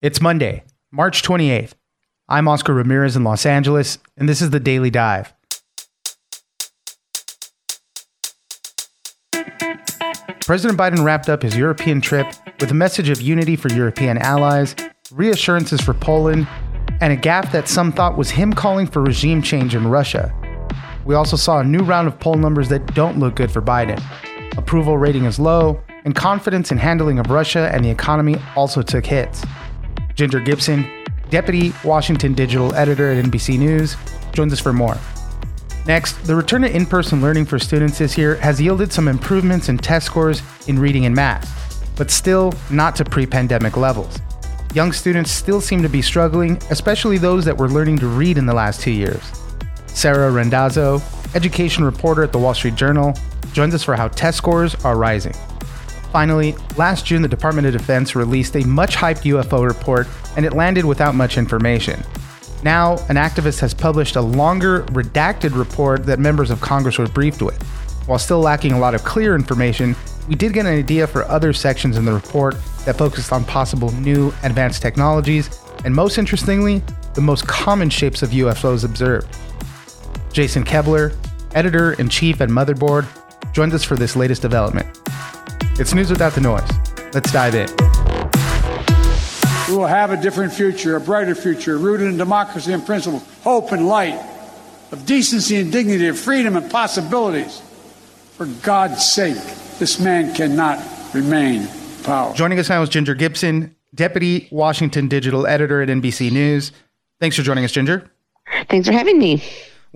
It's Monday, March 28th. I'm Oscar Ramirez in Los Angeles, and this is the Daily Dive. President Biden wrapped up his European trip with a message of unity for European allies, reassurances for Poland, and a gaffe that some thought was him calling for regime change in Russia. We also saw a new round of poll numbers that don't look good for Biden. Approval rating is low, and confidence in handling of Russia and the economy also took hits. Ginger Gibson, Deputy Washington Digital Editor at NBC News, joins us for more. Next, the return to in person learning for students this year has yielded some improvements in test scores in reading and math, but still not to pre pandemic levels. Young students still seem to be struggling, especially those that were learning to read in the last two years. Sarah Randazzo, education reporter at the Wall Street Journal, joins us for how test scores are rising. Finally, last June, the Department of Defense released a much hyped UFO report, and it landed without much information. Now, an activist has published a longer, redacted report that members of Congress were briefed with. While still lacking a lot of clear information, we did get an idea for other sections in the report that focused on possible new advanced technologies, and most interestingly, the most common shapes of UFOs observed. Jason Koebler, editor in chief at Motherboard, joins us for this latest development. It's news without the noise. Let's dive in. We will have a different future, a brighter future, rooted in democracy and principle, hope and light, of decency and dignity, of freedom and possibilities. For God's sake, this man cannot remain in power. Joining us now is Ginger Gibson, Deputy Washington Digital Editor at NBC News. Thanks for joining us, Ginger. Thanks for having me.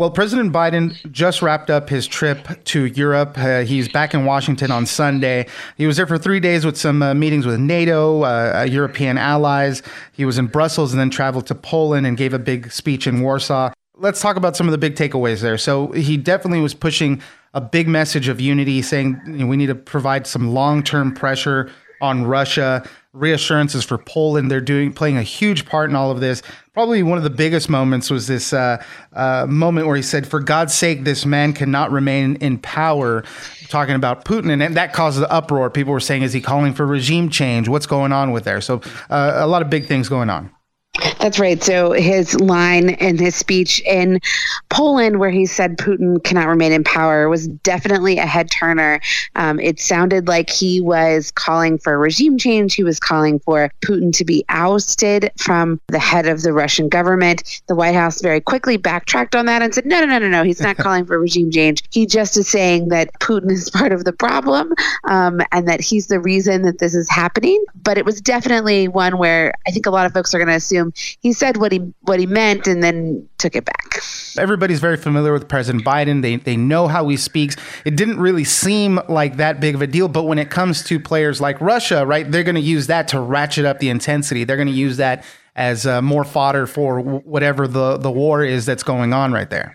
Well, President Biden just wrapped up his trip to Europe. Uh, he's back in Washington on Sunday. He was there for three days with some uh, meetings with NATO, uh, uh, European allies. He was in Brussels and then traveled to Poland and gave a big speech in Warsaw. Let's talk about some of the big takeaways there. So he definitely was pushing a big message of unity, saying you know, we need to provide some long-term pressure on Russia reassurances for Poland. They're doing playing a huge part in all of this. Probably one of the biggest moments was this uh, uh, moment where he said, "For God's sake, this man cannot remain in power." Talking about Putin, and that caused the uproar. People were saying, "Is he calling for regime change? What's going on with there?" So uh, a lot of big things going on. That's right. So his line in his speech in Poland, where he said Putin cannot remain in power, was definitely a head turner. Um, it sounded like he was calling for regime change. He was calling for Putin to be ousted from the head of the Russian government. The White House very quickly backtracked on that and said, no, no, no, no, no. He's not calling for regime change. He just is saying that Putin is part of the problem um, and that he's the reason that this is happening. But it was definitely one where I think a lot of folks are going to assume assume he said what he what he meant and then took it back. Everybody's very familiar with President Biden. They they know how he speaks. It didn't really seem like that big of a deal, but when it comes to players like Russia, right, they're going to use that to ratchet up the intensity. They're going to use that as uh, more fodder for whatever the the war is that's going on right there.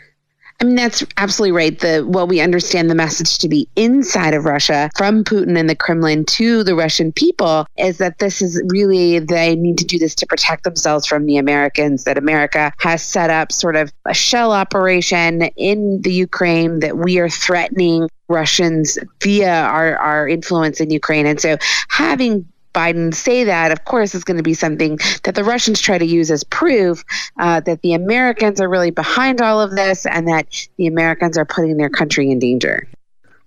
I mean, that's absolutely right. The what we understand the message to be inside of Russia from Putin and the Kremlin to the Russian people is that this is really they need to do this to protect themselves from the Americans. That America has set up sort of a shell operation in the Ukraine that we are threatening Russians via our, our influence in Ukraine. And so having Biden say that, of course, is going to be something that the Russians try to use as proof uh, that the Americans are really behind all of this and that the Americans are putting their country in danger.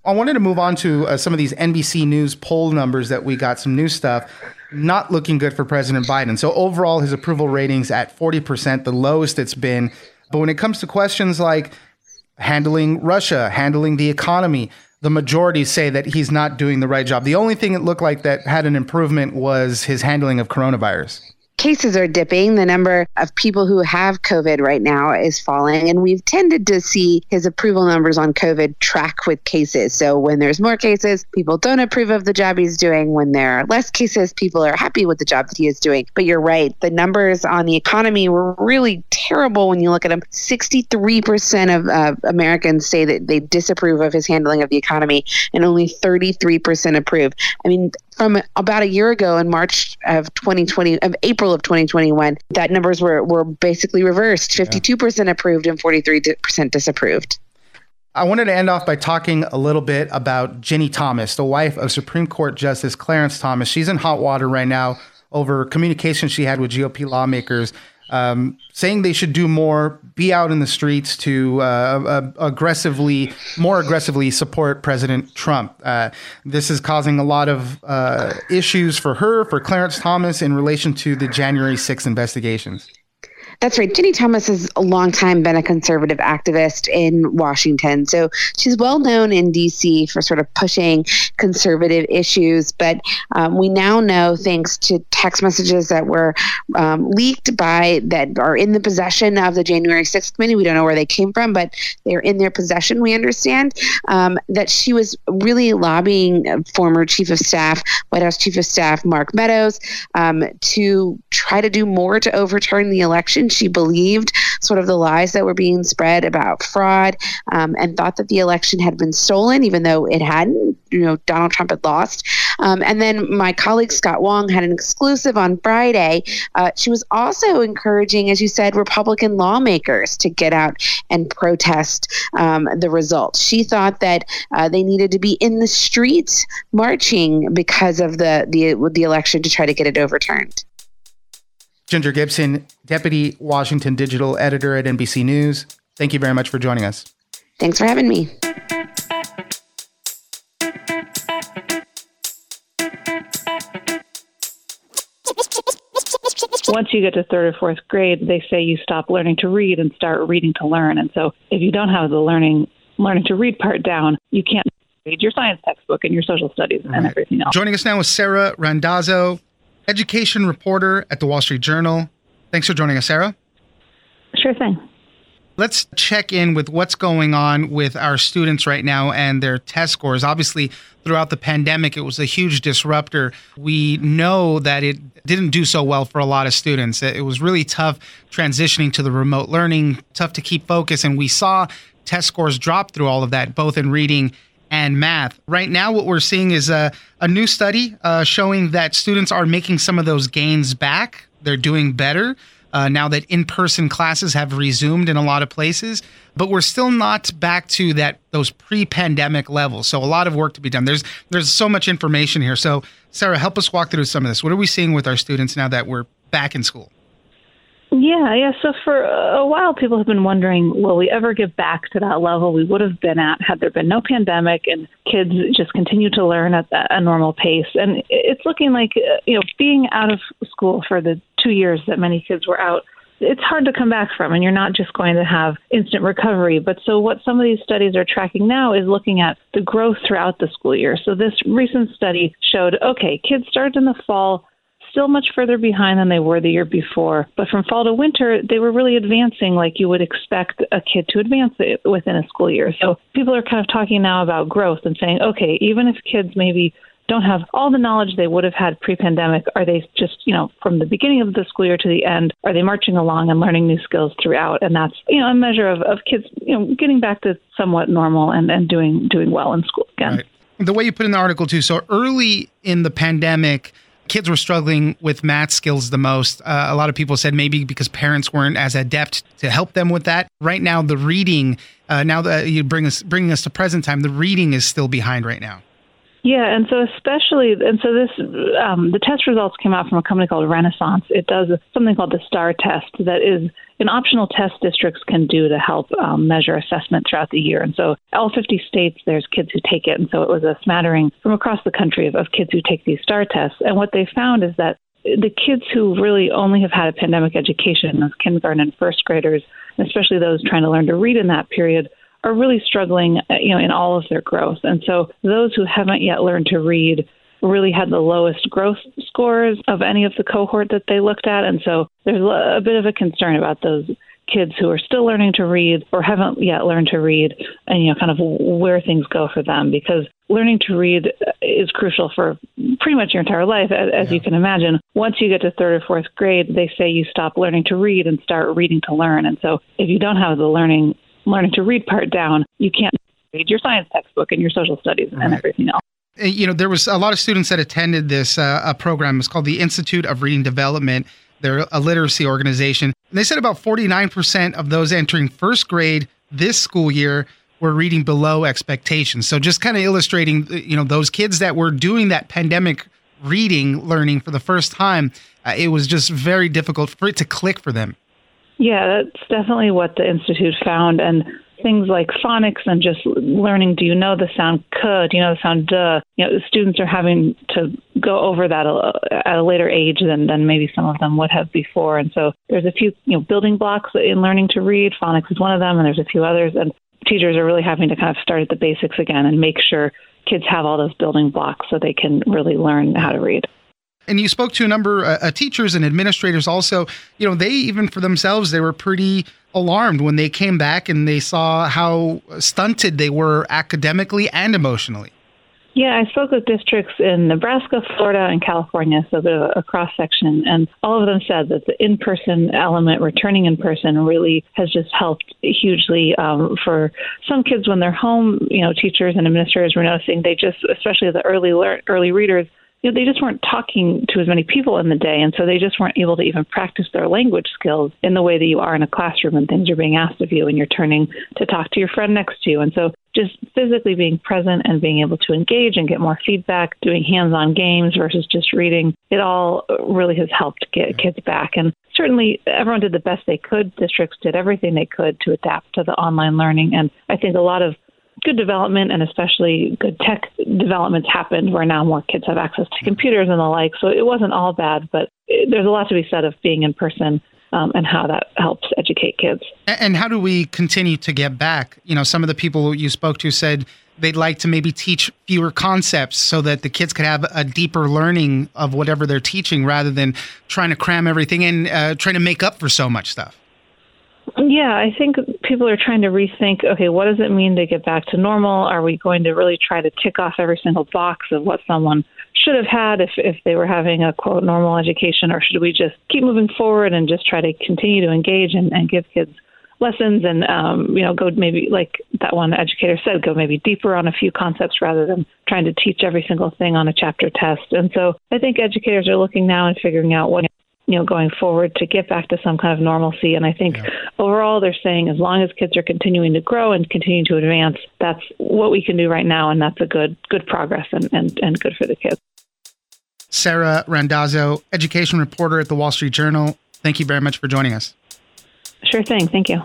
I wanted to move on to uh, some of these NBC News poll numbers that we got some new stuff. Not looking good for President Biden. So, overall, his approval ratings at 40%, the lowest it's been. But when it comes to questions like handling Russia, handling the economy, the majority say that he's not doing the right job. The only thing it looked like that had an improvement was his handling of coronavirus cases are dipping. The number of people who have COVID right now is falling. And we've tended to see his approval numbers on COVID track with cases. So when there's more cases, people don't approve of the job he's doing. When there are less cases, people are happy with the job that he is doing. But you're right. The numbers on the economy were really terrible when you look at them. 63% of uh, Americans say that they disapprove of his handling of the economy, and only 33% approve. I mean, from about a year ago in March of 2020, of April of 2021, that numbers were, were basically reversed 52% yeah. approved and 43% disapproved. I wanted to end off by talking a little bit about Ginni Thomas, the wife of Supreme Court Justice Clarence Thomas. She's in hot water right now over communication she had with GOP lawmakers um, saying they should do more, be out in the streets to uh, uh, aggressively, more aggressively support President Trump. Uh, this is causing a lot of uh, issues for her, for Clarence Thomas, in relation to the January 6th investigations. That's right. Ginni Thomas has a long time been a conservative activist in Washington. So she's well known in DC for sort of pushing conservative issues. But um, we now know, thanks to text messages that were um, leaked by that are in the possession of the January 6th committee, we don't know where they came from, but they're in their possession, we understand, um, that she was really lobbying former Chief of Staff, White House Chief of Staff Mark Meadows, um, to try to do more to overturn the election she believed sort of the lies that were being spread about fraud um, and thought that the election had been stolen, even though it hadn't. You know, Donald Trump had lost. Um, and then my colleague Scott Wong had an exclusive on Friday. Uh, she was also encouraging, as you said, Republican lawmakers to get out and protest um, the results. She thought that uh, they needed to be in the streets marching because of the the the election to try to get it overturned. Ginger Gibson, Deputy Washington Digital Editor at NBC News. Thank you very much for joining us. Thanks for having me. Once you get to third or fourth grade, they say you stop learning to read and start reading to learn. And so if you don't have the learning learning to read part down, you can't read your science textbook and your social studies and everything else. Joining us now is Sarah Randazzo, education reporter at the Wall Street Journal. Thanks for joining us, Sarah. Sure thing. Let's check in with what's going on with our students right now and their test scores. Obviously, throughout the pandemic, it was a huge disruptor. We know that it didn't do so well for a lot of students. It was really tough transitioning to the remote learning, tough to keep focus. And we saw test scores drop through all of that, both in reading and math. Right now, what we're seeing is a, a new study uh, showing that students are making some of those gains back. They're doing better uh, now that in person classes have resumed in a lot of places, but we're still not back to that those pre pandemic levels. So a lot of work to be done. There's there's so much information here. So Sarah, help us walk through some of this. What are we seeing with our students now that we're back in school? Yeah, yeah. So for a while, people have been wondering, will we ever get back to that level we would have been at had there been no pandemic and kids just continue to learn at a normal pace? And it's looking like, uh, you know, being out of school for the two years that many kids were out, it's hard to come back from, and you're not just going to have instant recovery. But so, what some of these studies are tracking now is looking at the growth throughout the school year. So, this recent study showed okay, kids started in the fall still much further behind than they were the year before. But from fall to winter, they were really advancing like you would expect a kid to advance within a school year. So people are kind of talking now about growth and saying, okay, even if kids maybe don't have all the knowledge they would have had pre-pandemic are they just you know from the beginning of the school year to the end are they marching along and learning new skills throughout and that's you know a measure of, of kids you know getting back to somewhat normal and, and doing doing well in school again right. the way you put in the article too so early in the pandemic kids were struggling with math skills the most. Uh, a lot of people said maybe because parents weren't as adept to help them with that. Right now, the reading, uh, now that you bring us bringing us to present time, the reading is still behind right now. Yeah, and so especially, and so this, um, the test results came out from a company called Renaissance. It does something called the STAR test that is an optional test districts can do to help um, measure assessment throughout the year. And so, all 50 states, there's kids who take it. And so, it was a smattering from across the country of, of kids who take these STAR tests. And what they found is that the kids who really only have had a pandemic education, those kindergarten and first graders, especially those trying to learn to read in that period, are really struggling, uh, you know, in all of their growth. And so those who haven't yet learned to read really had the lowest growth scores of any of the cohort that they looked at. And so there's a bit of a concern about those kids who are still learning to read or haven't yet learned to read and you know kind of where things go for them because learning to read is crucial for pretty much your entire life as, as yeah. you can imagine once you get to third or fourth grade they say you stop learning to read and start reading to learn and so if you don't have the learning learning to read part down, you can't read your science textbook and your social studies right. and everything else. Uh, you know, there was a lot of students that attended this uh, a program. It's called the Institute of Reading Development. They're a literacy organization. And they said about 49% of those entering first grade this school year were reading below expectations. So just kind of illustrating, uh, you know, those kids that were doing that pandemic reading learning for the first time, uh, it was just very difficult for it to click for them. Yeah, that's definitely what the institute found, and things like phonics and just learning. Do you know the sound k? Do you know the sound duh? You know, students are having to go over that at a later age than than maybe some of them would have before. And so there's a few you know building blocks in learning to read. Phonics is one of them, and there's a few others. And teachers are really having to kind of start at the basics again and make sure kids have all those building blocks so they can really learn how to read and you spoke to a number of uh, teachers and administrators also you know they even for themselves they were pretty alarmed when they came back and they saw how stunted they were academically and emotionally yeah, I spoke with districts in Nebraska, Florida, and California, so the a cross section, and all of them said that the in-person element, returning in person, really has just helped hugely um, for some kids when they're home. You know, teachers and administrators were noticing they just, especially the early lear- early readers, you know, they just weren't talking to as many people in the day, and so they just weren't able to even practice their language skills in the way that you are in a classroom and things are being asked of you, and you're turning to talk to your friend next to you. And so just physically being present and being able to engage and get more feedback, doing hands on games versus just reading, it all really has helped get kids back. And certainly everyone did the best they could. Districts did everything they could to adapt to the online learning. And I think a lot of good development and especially good tech developments happened where now more kids have access to computers and the like. So it wasn't all bad, but there's a lot to be said of being in person um, and how that helps educate kids. And how do we continue to get back? You know, some of the people you spoke to said they'd like to maybe teach fewer concepts so that the kids could have a deeper learning of whatever they're teaching rather than trying to cram everything in, uh, trying to make up for so much stuff. Yeah, I think people are trying to rethink okay, what does it mean to get back to normal? Are we going to really try to tick off every single box of what someone should have had if, if they were having a quote normal education, or should we just keep moving forward and just try to continue to engage and, and give kids lessons and um, you know go maybe like that one educator said go maybe deeper on a few concepts rather than trying to teach every single thing on a chapter test and so i think educators are looking now and figuring out what you know going forward to get back to some kind of normalcy and i think yeah. overall they're saying as long as kids are continuing to grow and continuing to advance that's what we can do right now and that's a good good progress and and, and good for the kids Sarah Randazzo, education reporter at the Wall Street Journal. Thank you very much for joining us. Sure thing. Thank you.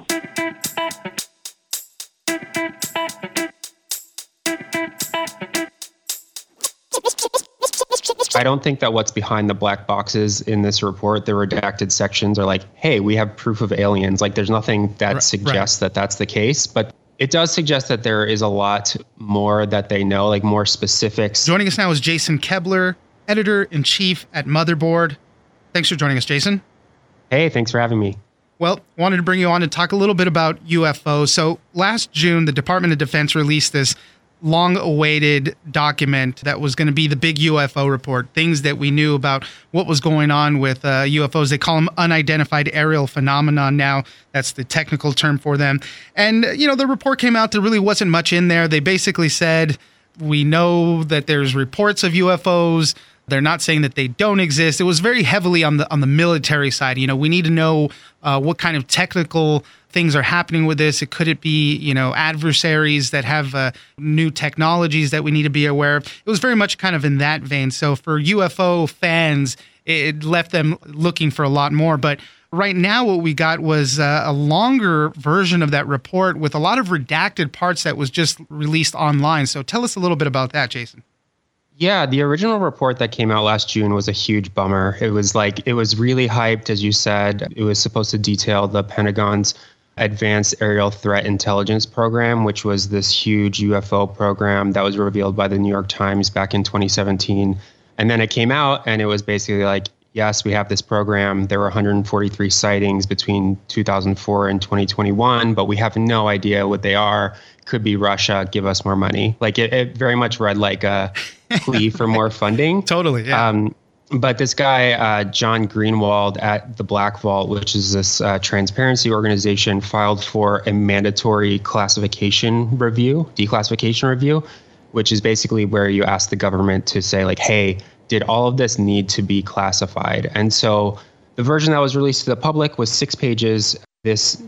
I don't think that what's behind the black boxes in this report, the redacted sections, are like, hey, we have proof of aliens. Like, there's nothing that right, suggests right. that that's the case. But it does suggest that there is a lot more that they know, like more specifics. Joining us now is Jason Koebler, editor in chief at Motherboard. Thanks for joining us, Jason. Hey, thanks for having me. Well, wanted to bring you on to talk a little bit about UFOs. So, last June, the Department of Defense released this long awaited document that was going to be the big UFO report, things that we knew about what was going on with uh, UFOs. They call them unidentified aerial phenomenon now. That's the technical term for them. And, you know, the report came out, there really wasn't much in there. They basically said, we know that there's reports of UFOs. They're not saying that they don't exist. It was very heavily on the on the military side. You know, we need to know uh, what kind of technical things are happening with this. It could it be you know adversaries that have uh, new technologies that we need to be aware of. It was very much kind of in that vein. So for UFO fans, it left them looking for a lot more. But right now, what we got was uh, a longer version of that report with a lot of redacted parts that was just released online. So tell us a little bit about that, Jason. Yeah, the original report that came out last June was a huge bummer. It was like, it was really hyped, as you said. It was supposed to detail the Pentagon's Advanced Aerial Threat Intelligence Program, which was this huge UFO program that was revealed by the New York Times back in 2017. And then it came out and it was basically like, yes, we have this program. There were 143 sightings between 2004 and 2021, but we have no idea what they are. Could be Russia, give us more money. Like it, it very much read like a plea for more funding. Totally. Yeah. Um, but this guy, uh, John Greenwald at the Black Vault, which is this uh, transparency organization, filed for a mandatory classification review, declassification review, which is basically where you ask the government to say, like, hey, did all of this need to be classified? And so the version that was released to the public was six pages. This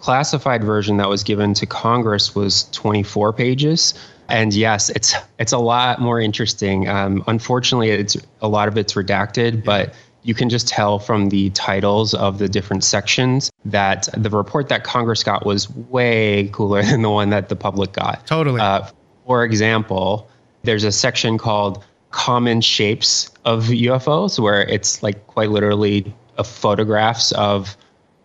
classified version that was given to Congress was 24 pages. And yes, it's it's a lot more interesting. Um, unfortunately, it's a lot of it's redacted, but you can just tell from the titles of the different sections that the report that Congress got was way cooler than the one that the public got. Totally. Uh, for example, there's a section called common shapes of UFOs where it's like quite literally photographs of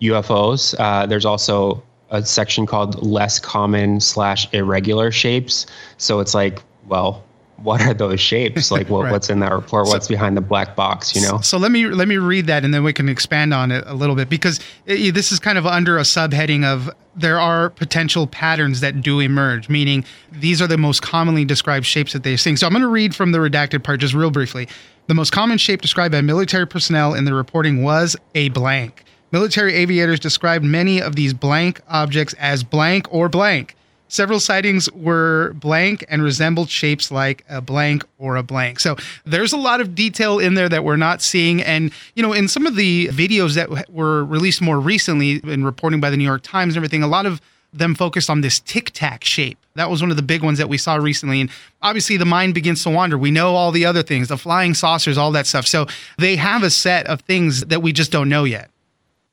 UFOs. Uh, there's also a section called less common slash irregular shapes. So it's like, well, what are those shapes? Like what, right. what's in that report? What's so, behind the black box you know? so let me let me read that and then we can expand on it a little bit because it, this is kind of under a subheading of there are potential patterns that do emerge meaning these are the most commonly described shapes that they're seeing so i'm going to read from the redacted part just real briefly. The most common shape described by military personnel in the reporting was a blank military aviators described many of these blank objects as blank or blank Several sightings were blank and resembled shapes like a blank or a blank. So there's a lot of detail in there that we're not seeing. And, you know, in some of the videos that were released more recently in reporting by the New York Times and everything, a lot of them focused on this tic tac shape. That was one of the big ones that we saw recently. And obviously, the mind begins to wander. We know all the other things, the flying saucers, all that stuff. So they have a set of things that we just don't know yet.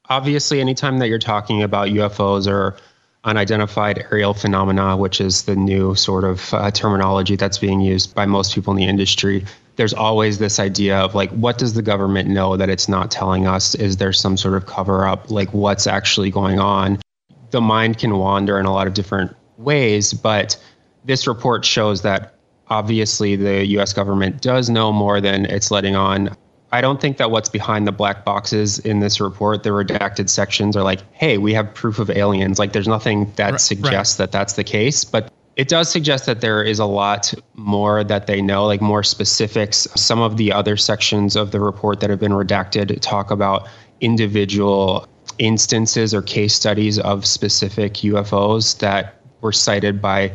Obviously, anytime that you're talking about UFOs or unidentified aerial phenomena, which is the new sort of uh, terminology that's being used by most people in the industry. There's always this idea of like, what does the government know that it's not telling us? Is there some sort of cover up? Like, what's actually going on? The mind can wander in a lot of different ways, but this report shows that obviously the US government does know more than it's letting on. I don't think that what's behind the black boxes in this report, the redacted sections, are like, hey, we have proof of aliens. Like, there's nothing that right, suggests right. that that's the case. But it does suggest that there is a lot more that they know, like more specifics. Some of the other sections of the report that have been redacted talk about individual instances or case studies of specific UFOs that were sighted by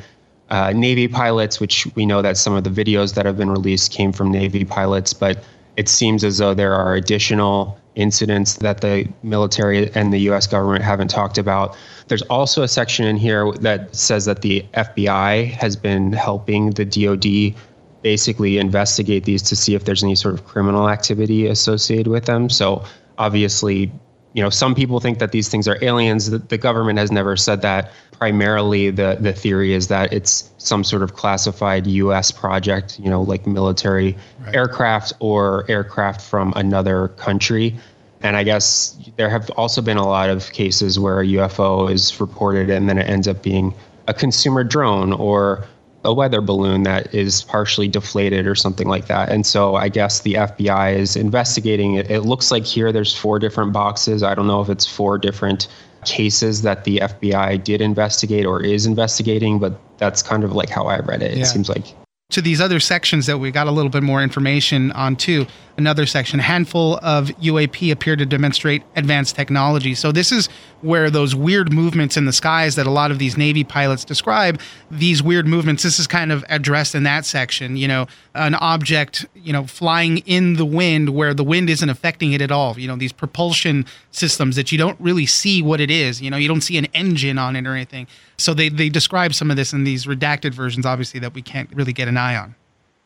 uh, Navy pilots, which we know that some of the videos that have been released came from Navy pilots. But it seems as though there are additional incidents that the military and the US government haven't talked about. There's also a section in here that says that the FBI has been helping the DoD basically investigate these to see if there's any sort of criminal activity associated with them. So obviously you know, some people think that these things are aliens. The, the, government has never said that. Primarily, the the theory is that it's some sort of classified U.S. project, you know, like military right. aircraft or aircraft from another country. And I guess there have also been a lot of cases where a UFO is reported and then it ends up being a consumer drone or a weather balloon that is partially deflated or something like that. And so I guess the FBI is investigating it. It looks like here there's four different boxes. I don't know if it's four different cases that the FBI did investigate or is investigating, but that's kind of like how I read it. Yeah. It seems like to these other sections that we got a little bit more information on too. Another section, a handful of UAP appear to demonstrate advanced technology. So this is where those weird movements in the skies that a lot of these Navy pilots describe, these weird movements, this is kind of addressed in that section. You know, an object, you know, flying in the wind where the wind isn't affecting it at all. You know, these propulsion systems that you don't really see what it is. You know, you don't see an engine on it or anything. So they, they describe some of this in these redacted versions, obviously, that we can't really get an eye on.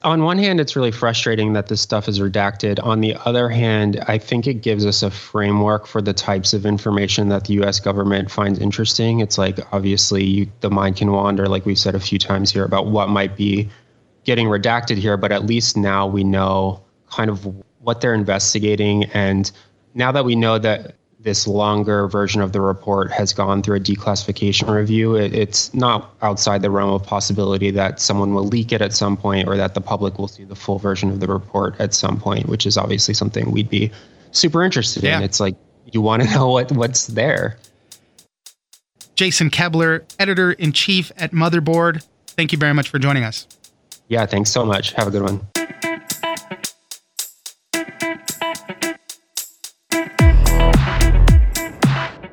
On one hand, it's really frustrating that this stuff is redacted. On the other hand, I think it gives us a framework for the types of information that the US government finds interesting. It's like, obviously, you, the mind can wander, like we've said a few times here, about what might be getting redacted here, but at least now we know kind of what they're investigating. And now that we know that this longer version of the report has gone through a declassification review, it, it's not outside the realm of possibility that someone will leak it at some point or that the public will see the full version of the report at some point, which is obviously something we'd be super interested yeah. in. It's like you want to know what, what's there. Jason Koebler, editor in chief at Motherboard. Thank you very much for joining us. Yeah, thanks so much. Have a good one.